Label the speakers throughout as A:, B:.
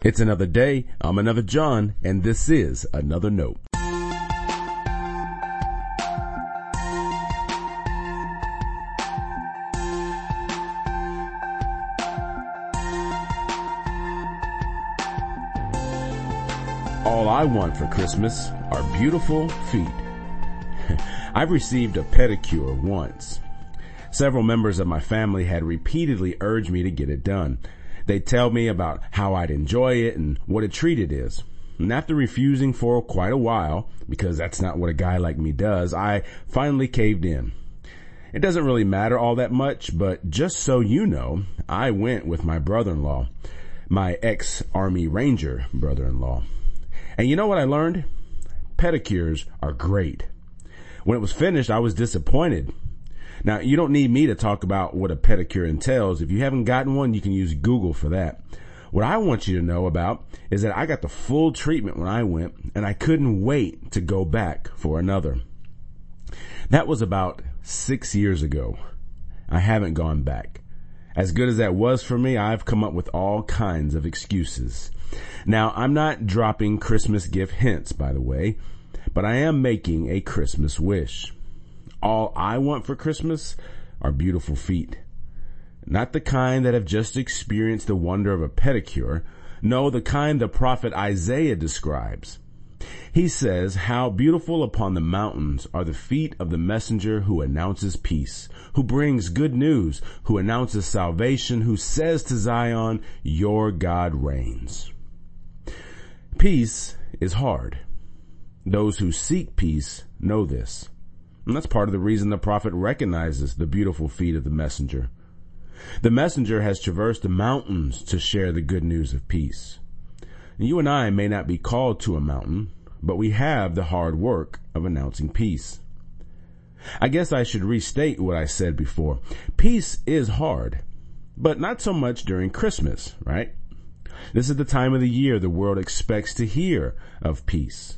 A: It's another day. I'm another John, and this is another note. All I want for Christmas are beautiful feet. I've received a pedicure once. Several members of my family had repeatedly urged me to get it done. They'd tell me about how I'd enjoy it and what a treat it is. And after refusing for quite a while, because that's not what a guy like me does, I finally caved in. It doesn't really matter all that much, but just so you know, I went with my brother-in-law, my ex-army ranger brother-in-law. And you know what I learned? Pedicures are great. When it was finished, I was disappointed now, you don't need me to talk about what a pedicure entails. If you haven't gotten one, you can use Google for that. What I want you to know about is that I got the full treatment when I went and I couldn't wait to go back for another. That was about six years ago. I haven't gone back. As good as that was for me, I've come up with all kinds of excuses. Now, I'm not dropping Christmas gift hints, by the way, but I am making a Christmas wish. All I want for Christmas are beautiful feet. Not the kind that have just experienced the wonder of a pedicure. No, the kind the prophet Isaiah describes. He says, how beautiful upon the mountains are the feet of the messenger who announces peace, who brings good news, who announces salvation, who says to Zion, your God reigns. Peace is hard. Those who seek peace know this. And that's part of the reason the prophet recognizes the beautiful feet of the messenger. The messenger has traversed the mountains to share the good news of peace. You and I may not be called to a mountain, but we have the hard work of announcing peace. I guess I should restate what I said before. Peace is hard, but not so much during Christmas, right? This is the time of the year the world expects to hear of peace.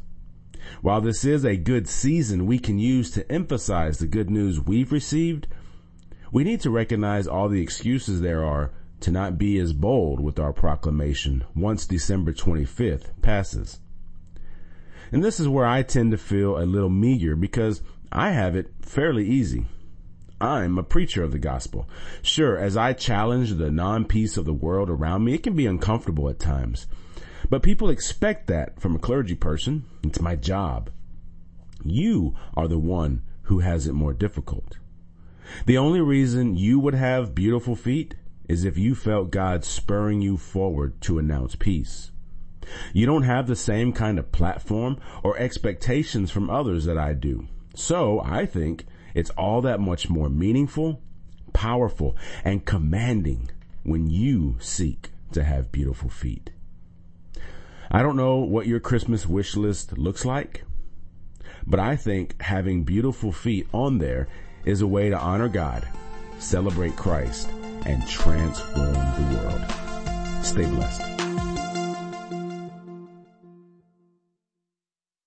A: While this is a good season we can use to emphasize the good news we've received, we need to recognize all the excuses there are to not be as bold with our proclamation once December 25th passes. And this is where I tend to feel a little meager because I have it fairly easy. I'm a preacher of the gospel. Sure, as I challenge the non-peace of the world around me, it can be uncomfortable at times. But people expect that from a clergy person. It's my job. You are the one who has it more difficult. The only reason you would have beautiful feet is if you felt God spurring you forward to announce peace. You don't have the same kind of platform or expectations from others that I do. So I think it's all that much more meaningful, powerful, and commanding when you seek to have beautiful feet. I don't know what your Christmas wish list looks like, but I think having beautiful feet on there is a way to honor God, celebrate Christ, and transform the world. Stay blessed.